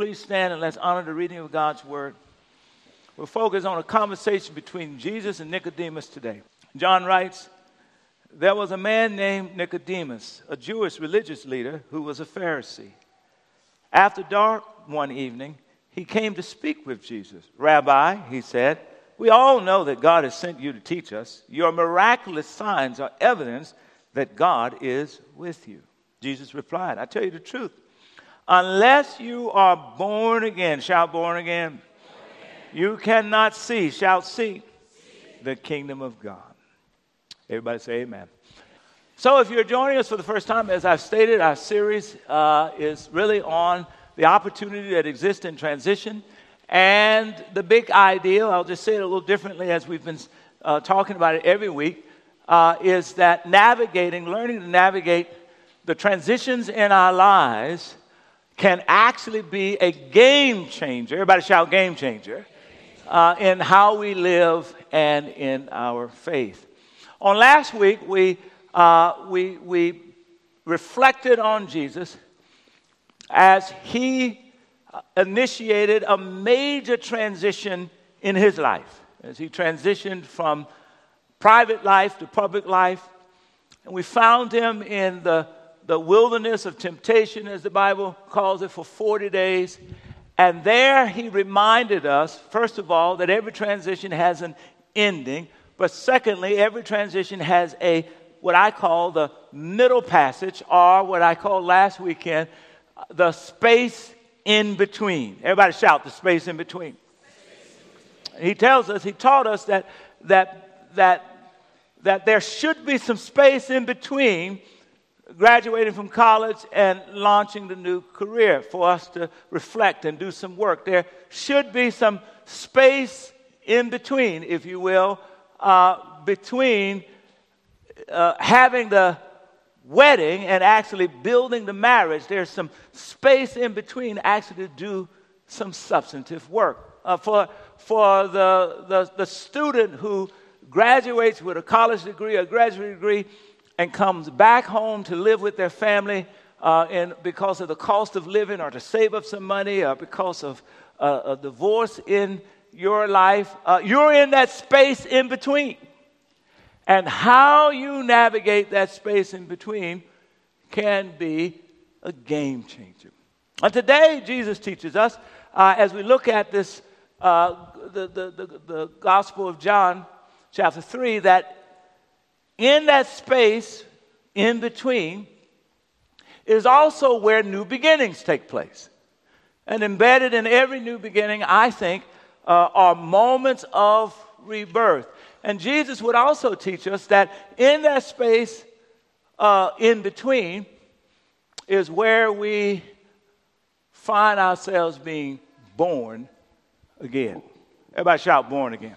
Please stand and let's honor the reading of God's word. We're focused on a conversation between Jesus and Nicodemus today. John writes, There was a man named Nicodemus, a Jewish religious leader who was a Pharisee. After dark one evening, he came to speak with Jesus. Rabbi, he said, we all know that God has sent you to teach us. Your miraculous signs are evidence that God is with you. Jesus replied, I tell you the truth. Unless you are born again, shout born again, you cannot see, shout see, see, the kingdom of God. Everybody say amen. So, if you're joining us for the first time, as I've stated, our series uh, is really on the opportunity that exists in transition. And the big idea, I'll just say it a little differently as we've been uh, talking about it every week, uh, is that navigating, learning to navigate the transitions in our lives can actually be a game changer. Everybody shout game changer uh, in how we live and in our faith. On last week, we uh, we, we reflected on Jesus as he initiated a major transition in his life, as he transitioned from private life to public life. And we found him in the, the wilderness of temptation, as the Bible calls it, for 40 days. And there he reminded us, first of all, that every transition has an ending, but secondly, every transition has a what I call the middle passage, or what I called last weekend the space in between. Everybody shout the space in between. He tells us, he taught us that, that, that, that there should be some space in between graduating from college and launching the new career for us to reflect and do some work. There should be some space in between, if you will, uh, between uh, having the wedding and actually building the marriage, there's some space in between actually to do some substantive work. Uh, for for the, the, the student who graduates with a college degree, a graduate degree, and comes back home to live with their family uh, and because of the cost of living or to save up some money or because of uh, a divorce in your life, uh, you're in that space in between. And how you navigate that space in between can be a game changer. And today, Jesus teaches us, uh, as we look at this, uh, the, the, the, the Gospel of John, chapter 3, that in that space in between is also where new beginnings take place. And embedded in every new beginning, I think, uh, are moments of rebirth. And Jesus would also teach us that in that space uh, in between is where we find ourselves being born again. Everybody shout, born again.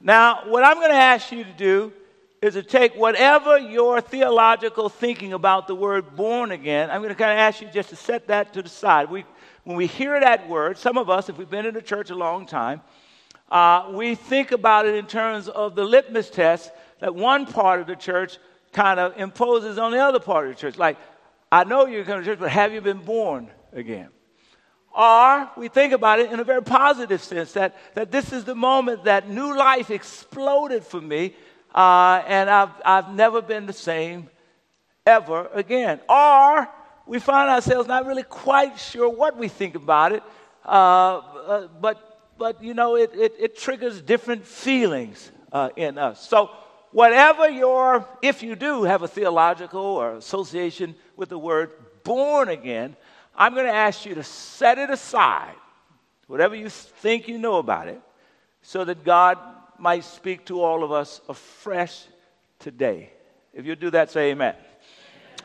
Now, what I'm going to ask you to do is to take whatever your theological thinking about the word born again, I'm going to kind of ask you just to set that to the side. We, when we hear that word, some of us, if we've been in the church a long time, uh, we think about it in terms of the litmus test that one part of the church kind of imposes on the other part of the church. Like, I know you're going to church, but have you been born again? Or we think about it in a very positive sense that, that this is the moment that new life exploded for me, uh, and I've, I've never been the same ever again. Or we find ourselves not really quite sure what we think about it, uh, uh, but but you know, it, it, it triggers different feelings uh, in us. So, whatever your, if you do have a theological or association with the word born again, I'm going to ask you to set it aside, whatever you think you know about it, so that God might speak to all of us afresh today. If you do that, say amen.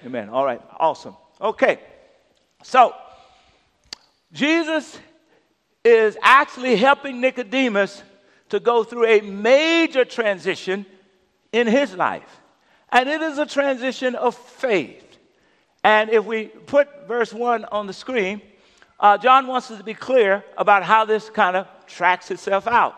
Amen. amen. All right, awesome. Okay, so Jesus is actually helping Nicodemus to go through a major transition in his life. And it is a transition of faith. And if we put verse 1 on the screen, uh, John wants us to be clear about how this kind of tracks itself out.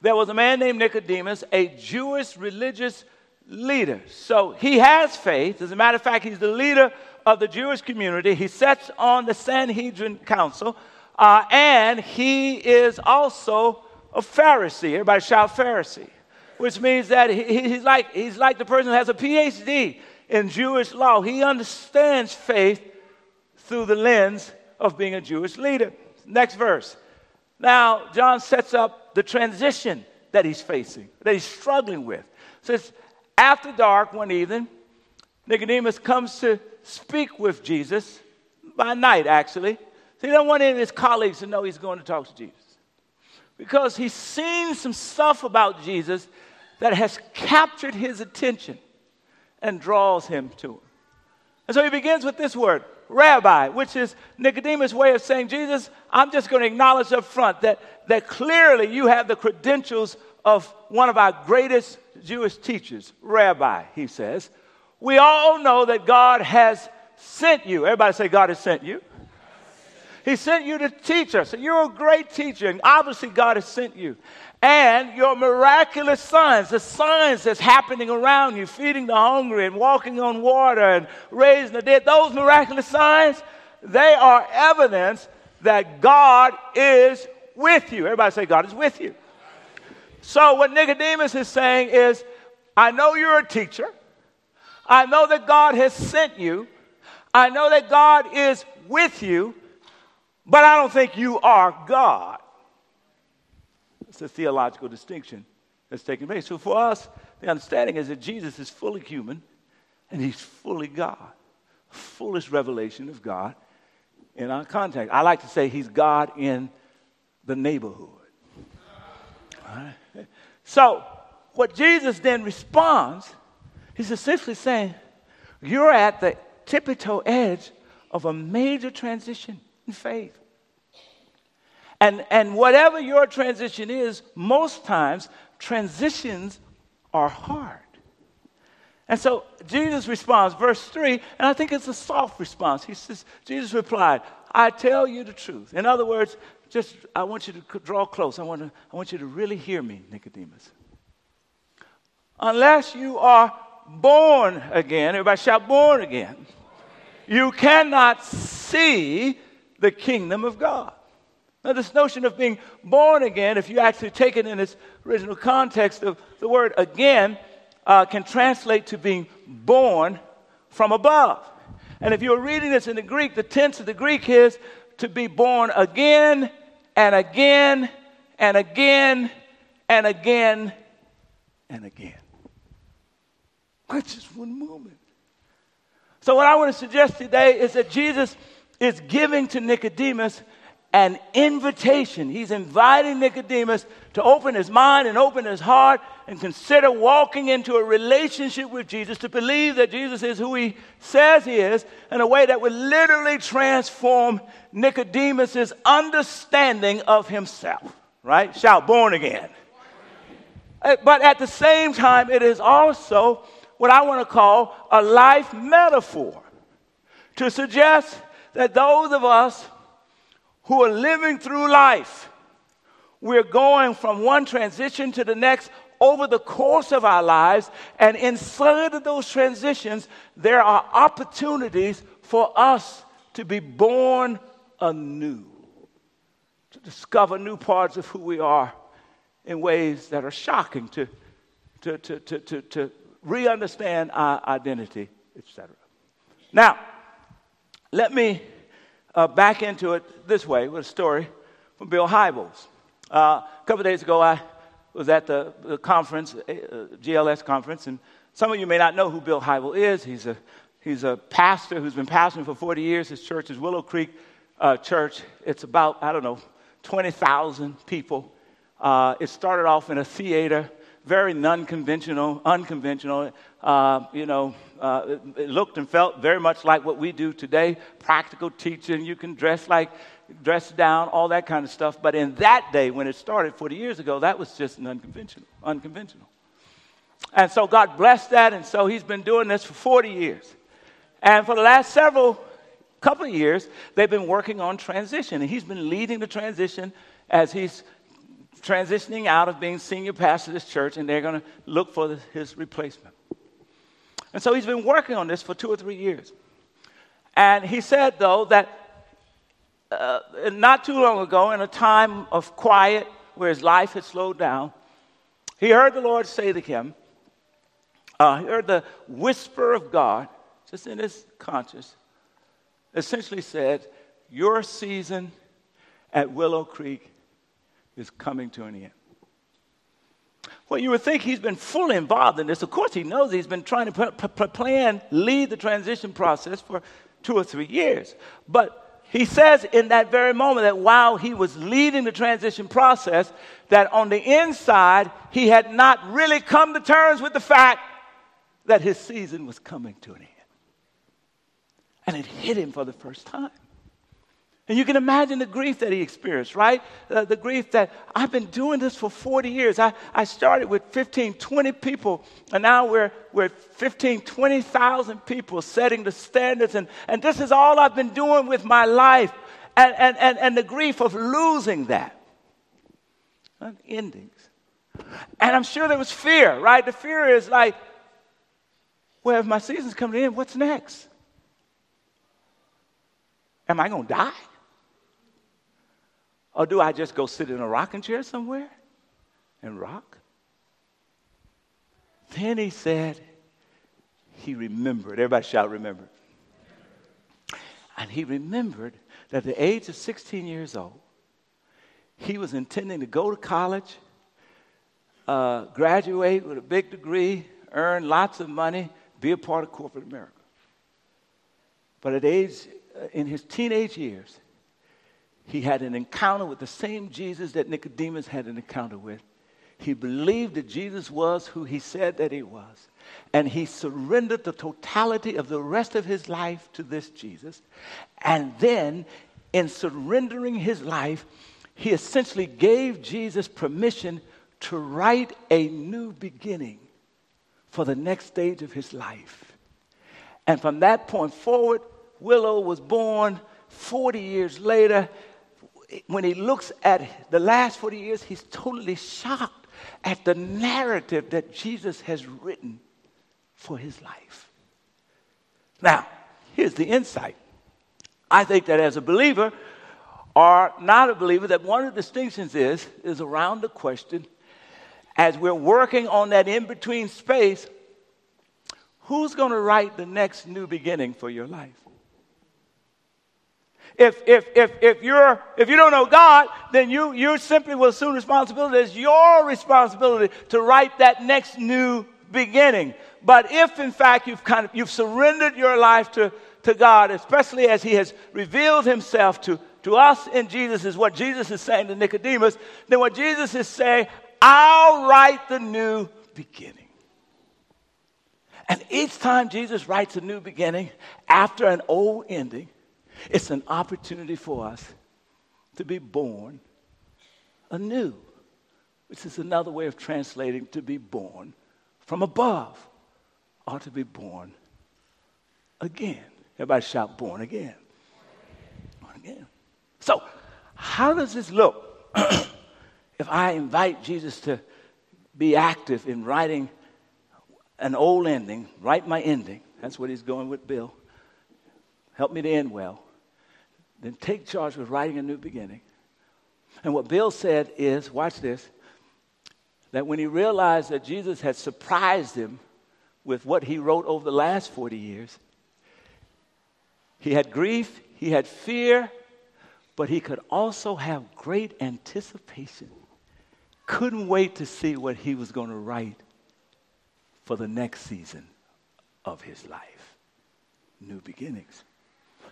There was a man named Nicodemus, a Jewish religious leader. So he has faith. As a matter of fact, he's the leader of the Jewish community. He sits on the Sanhedrin Council, uh, and he is also a Pharisee. Everybody shout Pharisee, which means that he, he's, like, he's like the person who has a PhD in Jewish law. He understands faith through the lens of being a Jewish leader. Next verse. Now, John sets up the transition that he's facing, that he's struggling with. Says, after dark one evening, Nicodemus comes to speak with Jesus by night, actually. So he doesn't want any of his colleagues to know he's going to talk to Jesus. Because he's seen some stuff about Jesus that has captured his attention and draws him to him. And so he begins with this word, rabbi, which is Nicodemus' way of saying, Jesus, I'm just going to acknowledge up front that, that clearly you have the credentials of one of our greatest Jewish teachers, rabbi, he says. We all know that God has sent you. Everybody say, God has sent you. He sent you to teach us. And You're a great teacher, and obviously, God has sent you. And your miraculous signs, the signs that's happening around you, feeding the hungry and walking on water and raising the dead, those miraculous signs, they are evidence that God is with you. Everybody say, God is with you. So, what Nicodemus is saying is, I know you're a teacher. I know that God has sent you. I know that God is with you, but I don't think you are God. It's a theological distinction that's taking place. So, for us, the understanding is that Jesus is fully human and he's fully God. Fullest revelation of God in our context. I like to say he's God in the neighborhood. So, what Jesus then responds, he's essentially saying, You're at the tippy toe edge of a major transition in faith. And, and whatever your transition is, most times transitions are hard. And so Jesus responds, verse 3, and I think it's a soft response. He says, Jesus replied, I tell you the truth. In other words, just I want you to draw close. I want, to, I want you to really hear me, Nicodemus. Unless you are born again, everybody shout born again, you cannot see the kingdom of God. Now, this notion of being born again, if you actually take it in its original context of the word again, uh, can translate to being born from above. And if you're reading this in the Greek, the tense of the Greek is to be born again and again and again and again and again. Not just one moment. So, what I want to suggest today is that Jesus is giving to Nicodemus an invitation. He's inviting Nicodemus to open his mind and open his heart and consider walking into a relationship with Jesus, to believe that Jesus is who he says he is in a way that would literally transform Nicodemus's understanding of himself. Right? Shout, born again. Uh, but at the same time, it is also what I want to call a life metaphor to suggest that those of us who are living through life, we're going from one transition to the next over the course of our lives. And inside of those transitions, there are opportunities for us to be born anew, to discover new parts of who we are in ways that are shocking, to, to, to, to, to, to re understand our identity, etc. Now, let me uh, back into it this way with a story from Bill Hybels. Uh, a couple days ago, I was at the, the conference, uh, GLS conference, and some of you may not know who Bill Hybels is. He's a, he's a pastor who's been pastoring for 40 years. His church is Willow Creek uh, Church. It's about, I don't know, 20,000 people. Uh, it started off in a theater very non-conventional, unconventional. Uh, you know, uh, it, looked and felt very much like what we do today. Practical teaching. You can dress like, dress down, all that kind of stuff. But in that day, when it started 40 years ago, that was just unconventional. Unconventional. And so God blessed that, and so He's been doing this for 40 years. And for the last several couple of years, they've been working on transition, and He's been leading the transition as He's transitioning out of being senior pastor of this church, and they're going to look for the, his replacement. And so he's been working on this for two or three years. And he said, though, that uh, not too long ago, in a time of quiet where his life had slowed down, he heard the Lord say to him, uh, he heard the whisper of God, just in his conscience, essentially said, Your season at Willow Creek is coming to an end. Well, you would think he's been fully involved in this. Of course, he knows he's been trying to plan, lead the transition process for two or three years. But he says in that very moment that while he was leading the transition process, that on the inside, he had not really come to terms with the fact that his season was coming to an end. And it hit him for the first time. And you can imagine the grief that he experienced, right? Uh, the grief that I've been doing this for 40 years. I, I started with 15, 20 people, and now we're, we're 15, 20,000 people setting the standards. And, and this is all I've been doing with my life. And, and, and, and the grief of losing that. Endings. And I'm sure there was fear, right? The fear is like, well, if my season's coming in, what's next? Am I going to die? Or do I just go sit in a rocking chair somewhere and rock? Then he said, he remembered. Everybody shout, remember. And he remembered that at the age of 16 years old, he was intending to go to college, uh, graduate with a big degree, earn lots of money, be a part of corporate America. But at age, uh, in his teenage years, he had an encounter with the same Jesus that Nicodemus had an encounter with. He believed that Jesus was who he said that he was. And he surrendered the totality of the rest of his life to this Jesus. And then, in surrendering his life, he essentially gave Jesus permission to write a new beginning for the next stage of his life. And from that point forward, Willow was born 40 years later when he looks at the last 40 years, he's totally shocked at the narrative that Jesus has written for his life. Now, here's the insight. I think that as a believer or not a believer, that one of the distinctions is, is around the question as we're working on that in between space, who's going to write the next new beginning for your life? If, if, if, if, you're, if you don't know God, then you, you simply will assume responsibility. It's your responsibility to write that next new beginning. But if, in fact, you've, kind of, you've surrendered your life to, to God, especially as He has revealed Himself to, to us in Jesus, is what Jesus is saying to Nicodemus, then what Jesus is saying, I'll write the new beginning. And each time Jesus writes a new beginning after an old ending, it's an opportunity for us to be born anew, which is another way of translating to be born from above or to be born again. Everybody shout, born again. Born again. So, how does this look if I invite Jesus to be active in writing an old ending, write my ending? That's what he's going with Bill. Help me to end well then take charge with writing a new beginning. And what Bill said is watch this that when he realized that Jesus had surprised him with what he wrote over the last 40 years, he had grief, he had fear, but he could also have great anticipation. Couldn't wait to see what he was going to write for the next season of his life. New beginnings.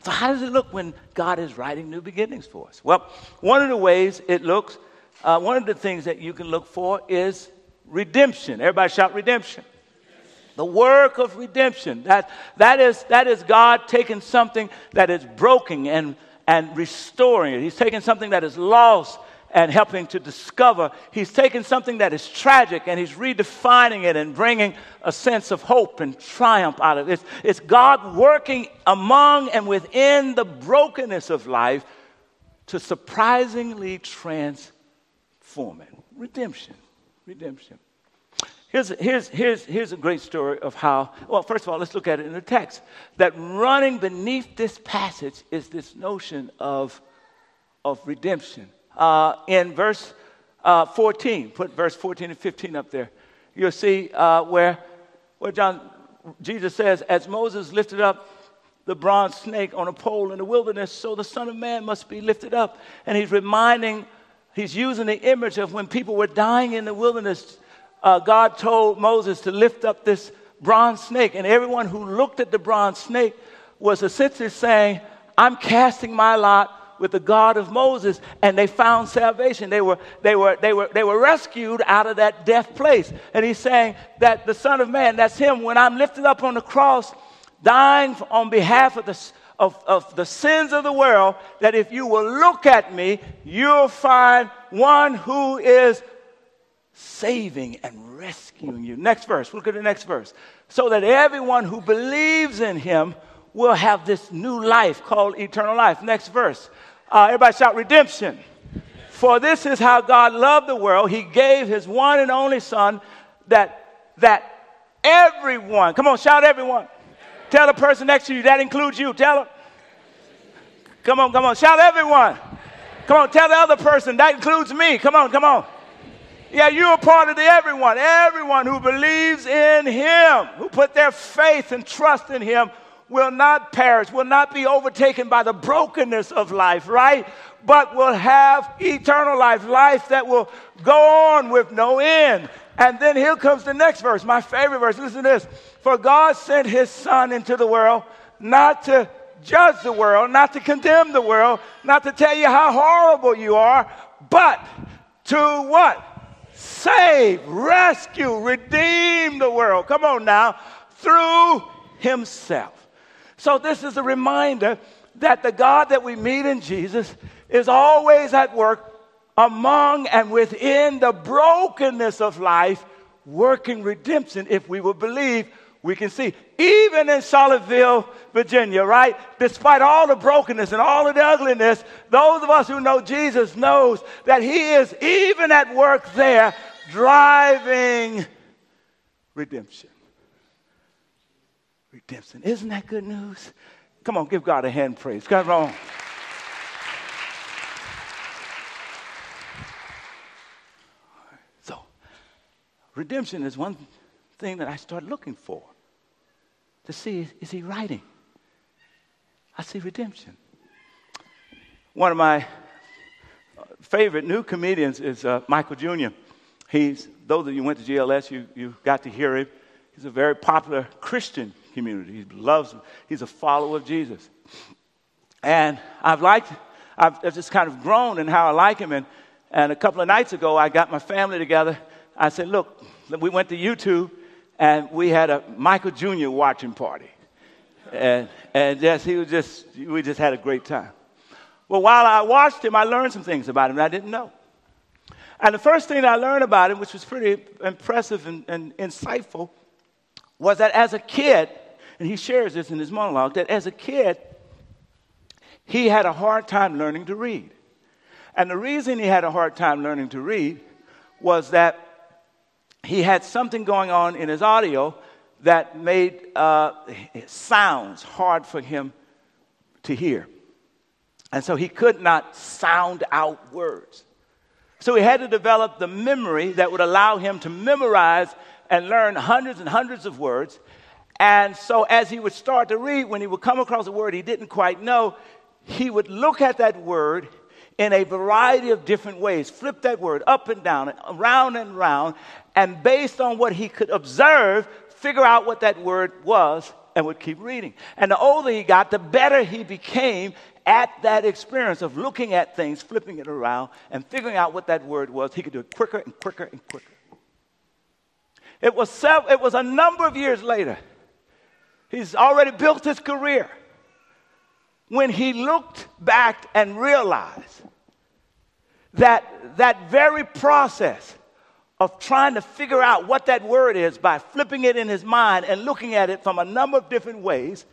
So, how does it look when God is writing new beginnings for us? Well, one of the ways it looks, uh, one of the things that you can look for is redemption. Everybody shout redemption. The work of redemption. That, that, is, that is God taking something that is broken and, and restoring it. He's taking something that is lost and helping to discover. He's taking something that is tragic and he's redefining it and bringing a sense of hope and triumph out of it. It's, it's God working among and within the brokenness of life to surprisingly transform it. Redemption. Redemption. Here's, here's, here's, here's a great story of how, well, first of all, let's look at it in the text. That running beneath this passage is this notion of, of redemption. Uh, in verse uh, 14, put verse 14 and 15 up there, you'll see uh, where, where John, Jesus says, As Moses lifted up the bronze snake on a pole in the wilderness, so the Son of Man must be lifted up. And he's reminding, he's using the image of when people were dying in the wilderness uh, God told Moses to lift up this bronze snake, and everyone who looked at the bronze snake was essentially saying, I'm casting my lot with the God of Moses, and they found salvation. They were, they, were, they, were, they were rescued out of that death place. And he's saying that the Son of Man, that's him, when I'm lifted up on the cross, dying on behalf of the, of, of the sins of the world, that if you will look at me, you'll find one who is saving and rescuing you. Next verse, look at the next verse. So that everyone who believes in him will have this new life called eternal life. Next verse. Uh, everybody shout redemption. For this is how God loved the world. He gave his one and only Son that, that everyone, come on, shout everyone. Tell the person next to you, that includes you. Tell them. Come on, come on, shout everyone. Come on, tell the other person, that includes me. Come on, come on. Yeah, you're a part of the everyone. Everyone who believes in him, who put their faith and trust in him, will not perish, will not be overtaken by the brokenness of life, right? But will have eternal life, life that will go on with no end. And then here comes the next verse, my favorite verse. Listen to this. For God sent his Son into the world not to judge the world, not to condemn the world, not to tell you how horrible you are, but to what? save, rescue, redeem the world. Come on now, through himself. So, this is a reminder that the God that we meet in Jesus is always at work among and within the brokenness of life, working redemption if we will believe we can see. Even in Charlottesville, Virginia, right? Despite all the brokenness and all of the ugliness, those of us who know Jesus knows that he is even at work there driving redemption. Redemption. Isn't that good news? Come on, give God a hand praise. Come on. So, redemption is one thing that I start looking for to see is he writing? I see redemption. One of my favorite new comedians is uh, Michael Jr. He's, those of you who went to GLS, you, you got to hear him. He's a very popular Christian community. He loves, he's a follower of Jesus. And I've liked, I've, I've just kind of grown in how I like him. And, and a couple of nights ago, I got my family together. I said, look, we went to YouTube and we had a Michael Jr. watching party. And, and yes, he was just, we just had a great time. Well, while I watched him, I learned some things about him that I didn't know. And the first thing I learned about him, which was pretty impressive and, and insightful, was that as a kid, and he shares this in his monologue, that as a kid, he had a hard time learning to read. And the reason he had a hard time learning to read was that he had something going on in his audio that made uh, sounds hard for him to hear. And so he could not sound out words. So he had to develop the memory that would allow him to memorize and learn hundreds and hundreds of words. And so as he would start to read, when he would come across a word he didn't quite know, he would look at that word in a variety of different ways, flip that word up and down, around and round, and based on what he could observe, figure out what that word was and would keep reading. And the older he got, the better he became at that experience of looking at things, flipping it around, and figuring out what that word was, he could do it quicker and quicker and quicker. It was, sev- it was a number of years later. He's already built his career. When he looked back and realized that that very process of trying to figure out what that word is by flipping it in his mind and looking at it from a number of different ways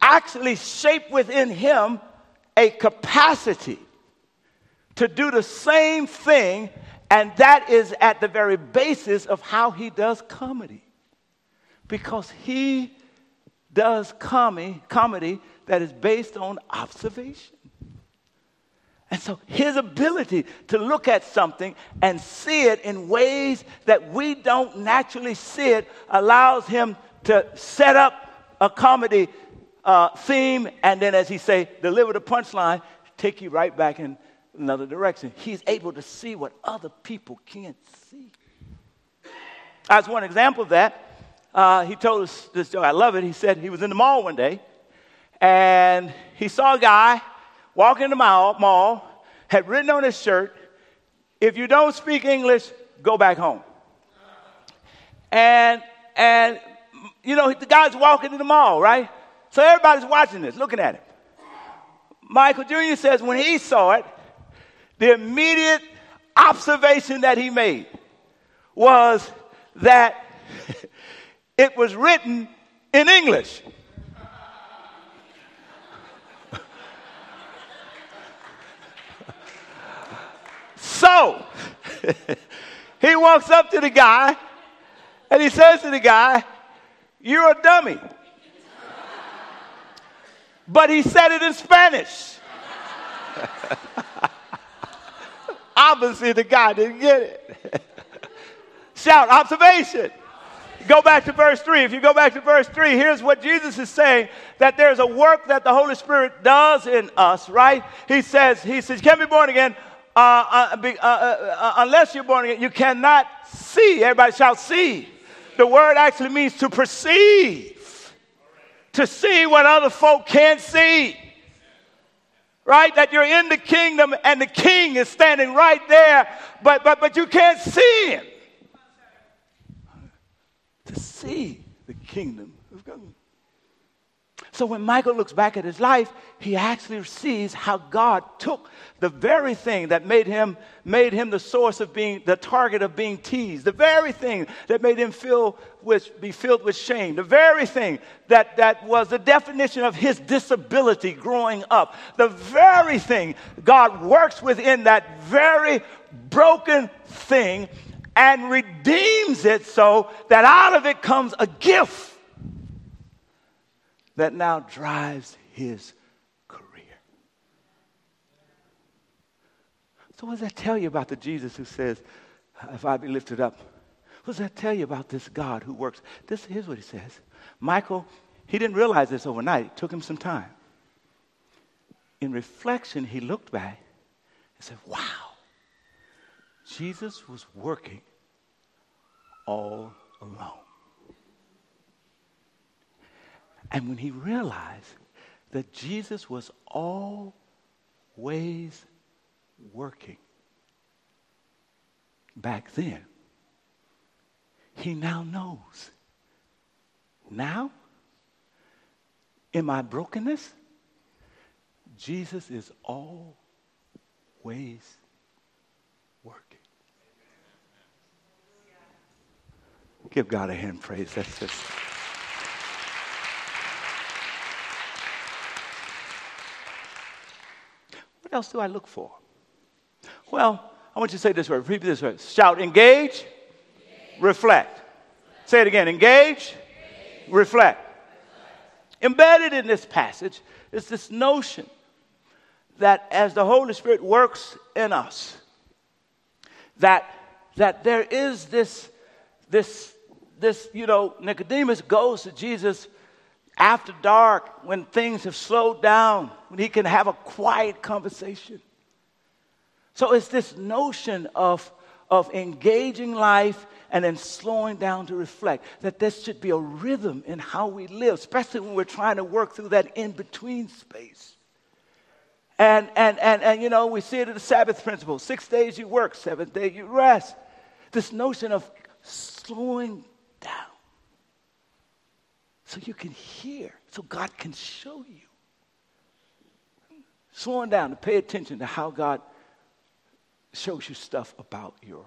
actually shaped within him a capacity to do the same thing And that is at the very basis of how he does comedy. Because he does comedy, comedy that is based on observation. And so his ability to look at something and see it in ways that we don't naturally see it allows him to set up a comedy uh, theme and then, as he say, deliver the punchline, take you right back in another direction. He's able to see what other people can't see. As one example of that, uh, he told us this story. I love it. He said he was in the mall one day and he saw a guy walking in the mall, mall had written on his shirt, if you don't speak English, go back home. And, and, you know, the guy's walking in the mall, right? So everybody's watching this, looking at him. Michael Jr. says when he saw it, the immediate observation that he made was that it was written in English. So, he walks up to the guy and he says to the guy, You're a dummy. But he said it in Spanish. Obviously, the guy didn't get it. Shout, observation. Go back to verse 3. If you go back to verse 3, here's what Jesus is saying that there's a work that the Holy Spirit does in us, right? He says, He says, You can't be born again uh, uh, uh, uh, unless you're born again, you cannot see. Everybody shout, see. The word actually means to perceive, to see what other folk can't see. Right? That you're in the kingdom and the king is standing right there, but, but, but you can't see him. See the kingdom of God. So when Michael looks back at his life, he actually sees how God took the very thing that made him, made him the source of being, the target of being teased, the very thing that made him feel with, be filled with shame, the very thing that, that was the definition of his disability growing up, the very thing God works within that very broken thing and redeems it so that out of it comes a gift that now drives his career. So, what does that tell you about the Jesus who says, If I be lifted up? What does that tell you about this God who works? This, here's what he says Michael, he didn't realize this overnight, it took him some time. In reflection, he looked back and said, Wow, Jesus was working all alone. And when he realized that Jesus was always working back then, he now knows. Now, in my brokenness, Jesus is always working. Give God a hand praise. That's just. What else do I look for? Well, I want you to say this word. Repeat this word. Shout, engage, engage. Reflect. reflect. Say it again. Engage, engage. Reflect. reflect. Embedded in this passage is this notion that as the Holy Spirit works in us, that, that there is this, this, this, you know, Nicodemus goes to Jesus after dark, when things have slowed down, when he can have a quiet conversation. So it's this notion of, of engaging life and then slowing down to reflect that there should be a rhythm in how we live, especially when we're trying to work through that in between space. And, and, and, and, you know, we see it in the Sabbath principle six days you work, seventh day you rest. This notion of slowing down so you can hear, so God can show you. Slow down to pay attention to how God shows you stuff about your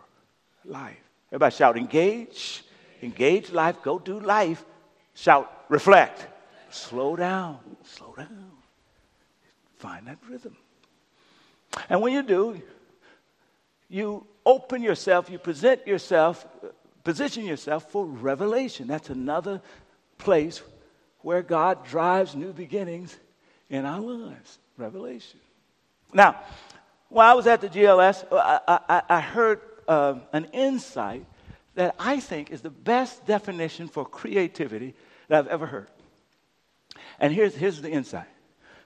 life. Everybody shout, engage, engage life, go do life. Shout, reflect. Slow down, slow down. Find that rhythm. And when you do, you open yourself, you present yourself, position yourself for revelation. That's another place where God drives new beginnings in our lives. Revelation. Now, while I was at the GLS, I, I, I heard uh, an insight that I think is the best definition for creativity that I've ever heard. And here's, here's the insight.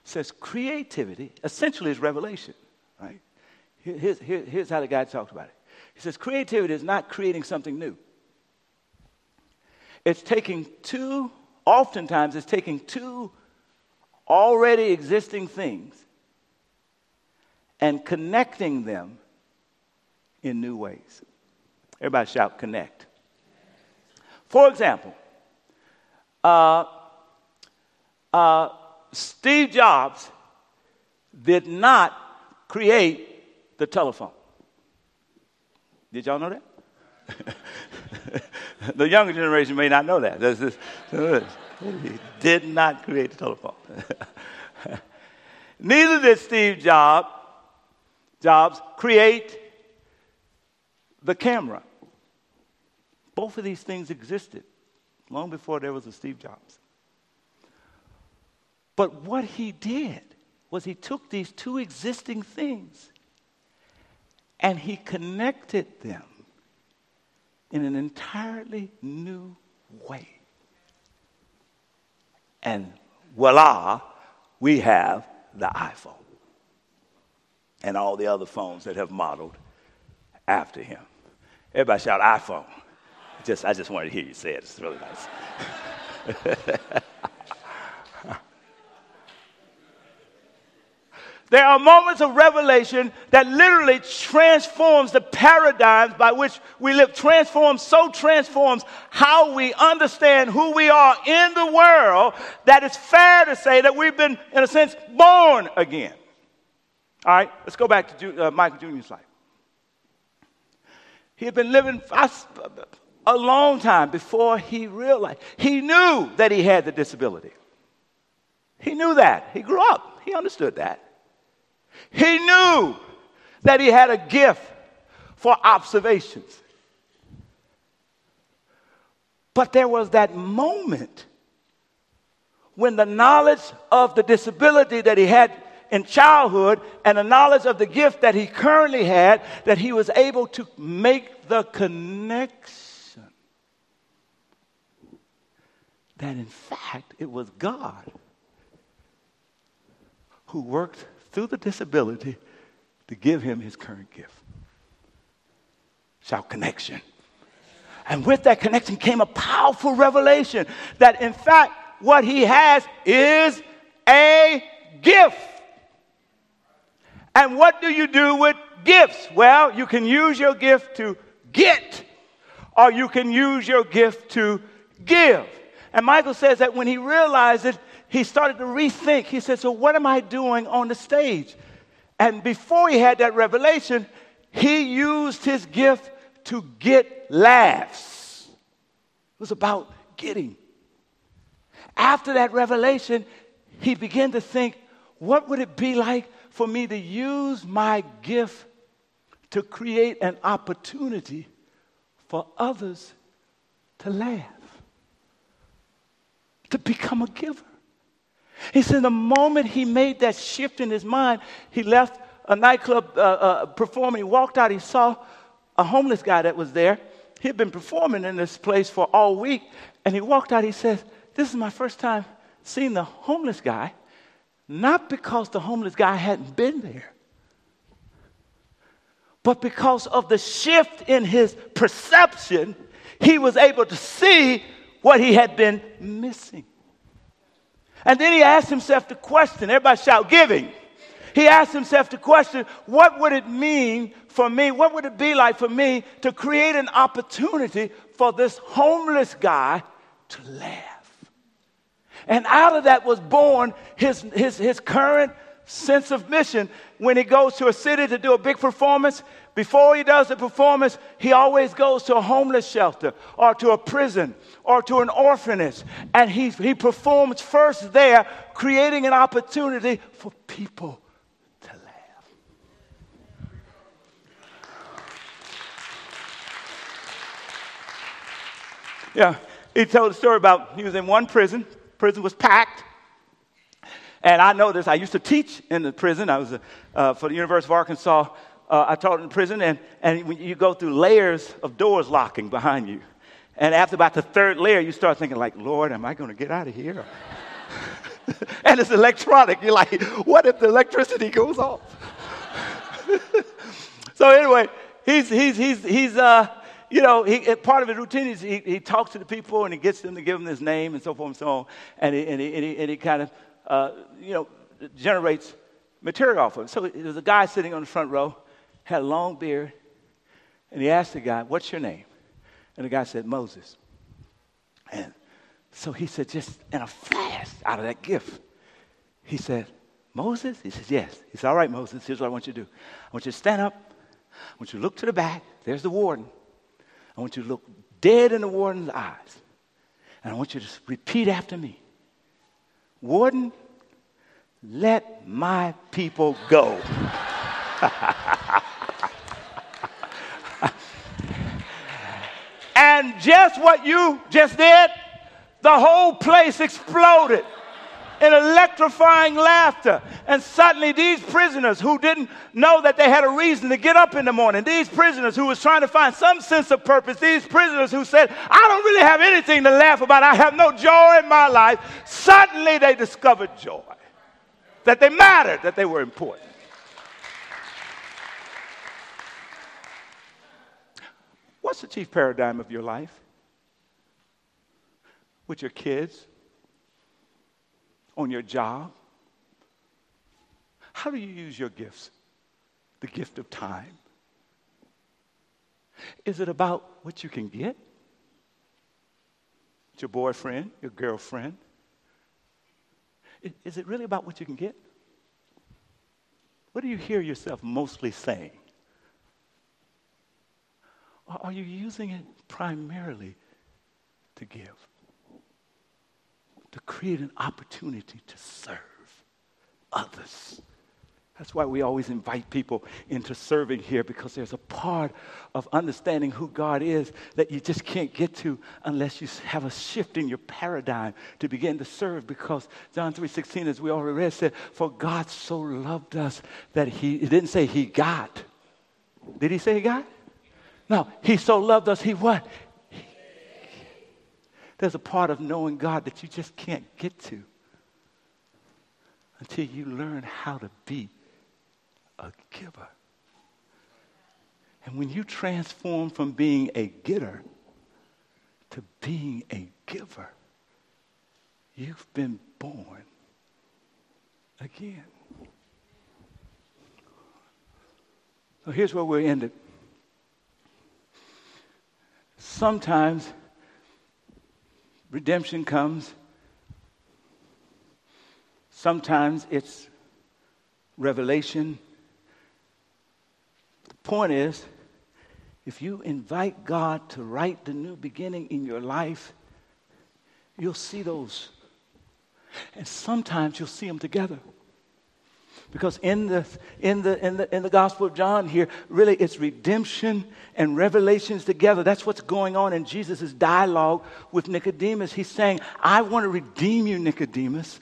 It says creativity essentially is revelation, right? Here's, here, here's how the guy talked about it. He says creativity is not creating something new. It's taking two, oftentimes it's taking two already existing things and connecting them in new ways. Everybody shout, connect. For example, uh, uh, Steve Jobs did not create the telephone. Did y'all know that? the younger generation may not know that. This, he did not create the telephone. Neither did Steve Jobs, Jobs create the camera. Both of these things existed long before there was a Steve Jobs. But what he did was he took these two existing things and he connected them in an entirely new way. And voila, we have the iPhone and all the other phones that have modeled after him. Everybody shout iPhone. Just, I just wanted to hear you say it. It's really nice. There are moments of revelation that literally transforms the paradigms by which we live, transforms, so transforms how we understand who we are in the world that it's fair to say that we've been, in a sense, born again. All right, let's go back to uh, Michael Jr.'s life. He had been living a long time before he realized. He knew that he had the disability. He knew that. He grew up. He understood that. He knew that he had a gift for observations. But there was that moment when the knowledge of the disability that he had in childhood and the knowledge of the gift that he currently had, that he was able to make the connection. That in fact, it was God who worked through the disability to give him his current gift. Shout connection. And with that connection came a powerful revelation that, in fact, what he has is a gift. And what do you do with gifts? Well, you can use your gift to get, or you can use your gift to give. And Michael says that when he realized it, he started to rethink. He said, So, what am I doing on the stage? And before he had that revelation, he used his gift to get laughs. It was about getting. After that revelation, he began to think, what would it be like for me to use my gift to create an opportunity for others to laugh, to become a giver? He said the moment he made that shift in his mind, he left a nightclub uh, uh, performing. He walked out, he saw a homeless guy that was there. He had been performing in this place for all week, and he walked out. He says, This is my first time seeing the homeless guy, not because the homeless guy hadn't been there, but because of the shift in his perception, he was able to see what he had been missing. And then he asked himself the question everybody shout, giving. He asked himself the question what would it mean for me? What would it be like for me to create an opportunity for this homeless guy to laugh? And out of that was born his, his, his current sense of mission. When he goes to a city to do a big performance, before he does the performance, he always goes to a homeless shelter or to a prison or to an orphanage. And he, he performs first there, creating an opportunity for people to laugh. Yeah, he told a story about he was in one prison, prison was packed. And I know this, I used to teach in the prison. I was uh, for the University of Arkansas uh, I taught in prison, and, and you go through layers of doors locking behind you. And after about the third layer, you start thinking, like, Lord, am I going to get out of here? and it's electronic. You're like, what if the electricity goes off? so anyway, he's, he's, he's, he's uh, you know, he, part of his routine is he, he talks to the people and he gets them to give him his name and so forth and so on. And he, and he, and he, and he kind of, uh, you know, generates material off of him. So there's a guy sitting on the front row, had a long beard, and he asked the guy, what's your name? And the guy said, Moses. And so he said, just in a flash out of that gift, he said, Moses? He says, yes. He said, all right, Moses, here's what I want you to do. I want you to stand up. I want you to look to the back. There's the warden. I want you to look dead in the warden's eyes. And I want you to repeat after me. Warden, let my people go. and just what you just did, the whole place exploded in electrifying laughter. And suddenly, these prisoners who didn't know that they had a reason to get up in the morning, these prisoners who was trying to find some sense of purpose, these prisoners who said, I don't really have anything to laugh about, I have no joy in my life, suddenly they discovered joy. That they mattered, that they were important. What's the chief paradigm of your life? With your kids? On your job? How do you use your gifts? The gift of time. Is it about what you can get? Your boyfriend, your girlfriend? Is it really about what you can get? What do you hear yourself mostly saying? Or are you using it primarily to give? To create an opportunity to serve others. That's why we always invite people into serving here because there's a part of understanding who God is that you just can't get to unless you have a shift in your paradigm to begin to serve because John 3:16 as we already read said for God so loved us that he didn't say he got. Did he say he got? No, he so loved us, he what? There's a part of knowing God that you just can't get to until you learn how to be a giver. And when you transform from being a getter to being a giver, you've been born again. So here's where we're ended sometimes redemption comes, sometimes it's revelation. The point is, if you invite God to write the new beginning in your life, you'll see those. And sometimes you'll see them together. Because in the, in, the, in, the, in the Gospel of John here, really it's redemption and revelations together. That's what's going on in Jesus' dialogue with Nicodemus. He's saying, I want to redeem you, Nicodemus.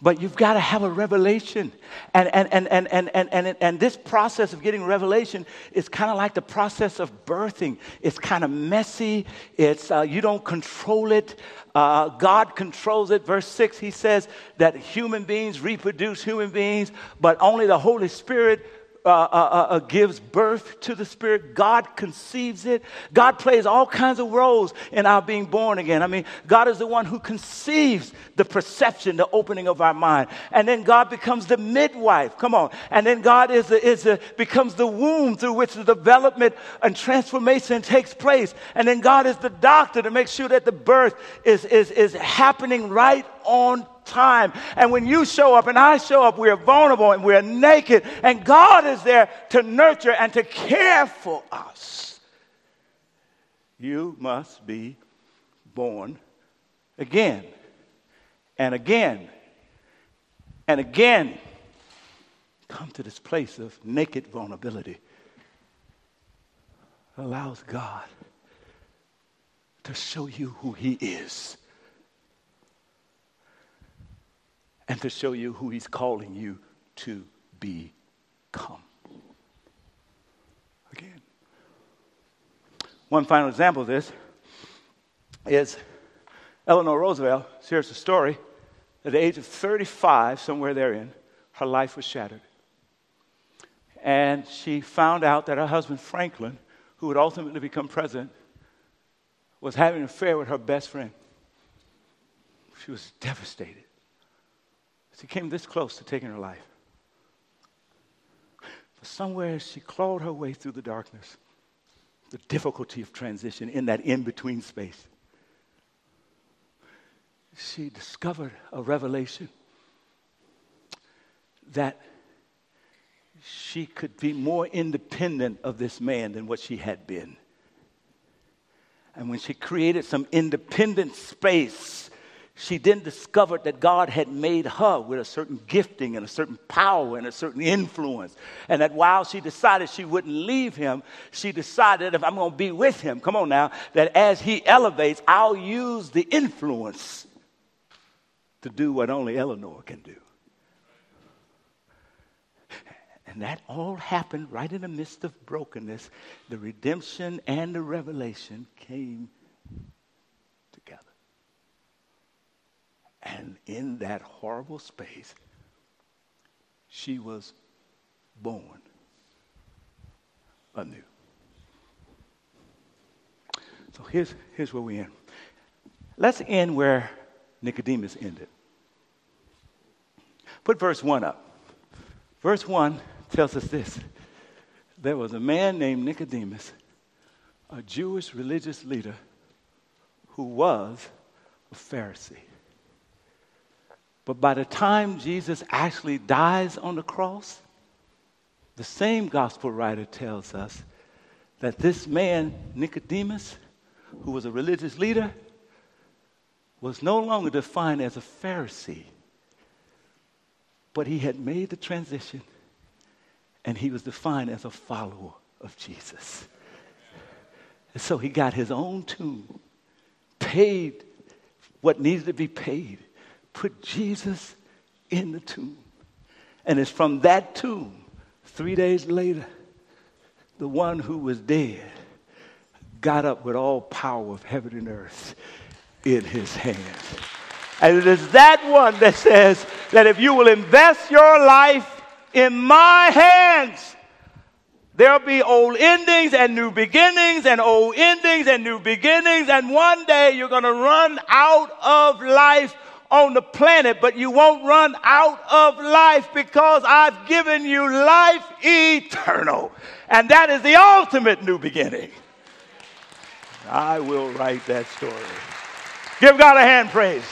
But you've got to have a revelation. And, and, and, and, and, and, and, and this process of getting revelation is kind of like the process of birthing. It's kind of messy. It's, uh, you don't control it. Uh, God controls it. Verse 6, he says that human beings reproduce human beings, but only the Holy Spirit uh, uh, uh, uh, gives birth to the Spirit. God conceives it. God plays all kinds of roles in our being born again. I mean, God is the one who conceives the perception, the opening of our mind. And then God becomes the midwife. Come on. And then God is, the, is the, becomes the womb through which the development and transformation takes place. And then God is the doctor to make sure that the birth is, is, is happening right on time. And when you show up and I show up, we're vulnerable and we're naked. And God is there to nurture and to care for us. You must be born again and again and again. Come to this place of naked vulnerability. Allows God to show you who He is and to show you who He's calling you to become. Again. One final example of this is Eleanor Roosevelt shares a story. At the age of 35, somewhere therein, her life was shattered. And she found out that her husband, Franklin, who would ultimately become president, was having an affair with her best friend. She was devastated. She came this close to taking her life. But somewhere she clawed her way through the darkness, the difficulty of transition in that in between space. She discovered a revelation that she could be more independent of this man than what she had been. And when she created some independent space, she then discovered that God had made her with a certain gifting and a certain power and a certain influence. And that while she decided she wouldn't leave him, she decided if I'm going to be with him, come on now, that as he elevates, I'll use the influence to do what only Eleanor can do. And that all happened right in the midst of brokenness. The redemption and the revelation came together. And in that horrible space, she was born anew. So here's, here's where we end. Let's end where Nicodemus ended. Put verse 1 up. Verse 1 tells us this there was a man named Nicodemus, a Jewish religious leader who was a Pharisee. But by the time Jesus actually dies on the cross, the same gospel writer tells us that this man, Nicodemus, who was a religious leader, was no longer defined as a Pharisee, but he had made the transition and he was defined as a follower of Jesus. And so he got his own tomb, paid what needed to be paid, put Jesus in the tomb. And it's from that tomb, three days later, the one who was dead got up with all power of heaven and earth in his hands. And it is that one that says that if you will invest your life in my hands, there'll be old endings and new beginnings and old endings and new beginnings. And one day you're going to run out of life on the planet, but you won't run out of life because I've given you life eternal. And that is the ultimate new beginning. I will write that story. Give God a hand praise.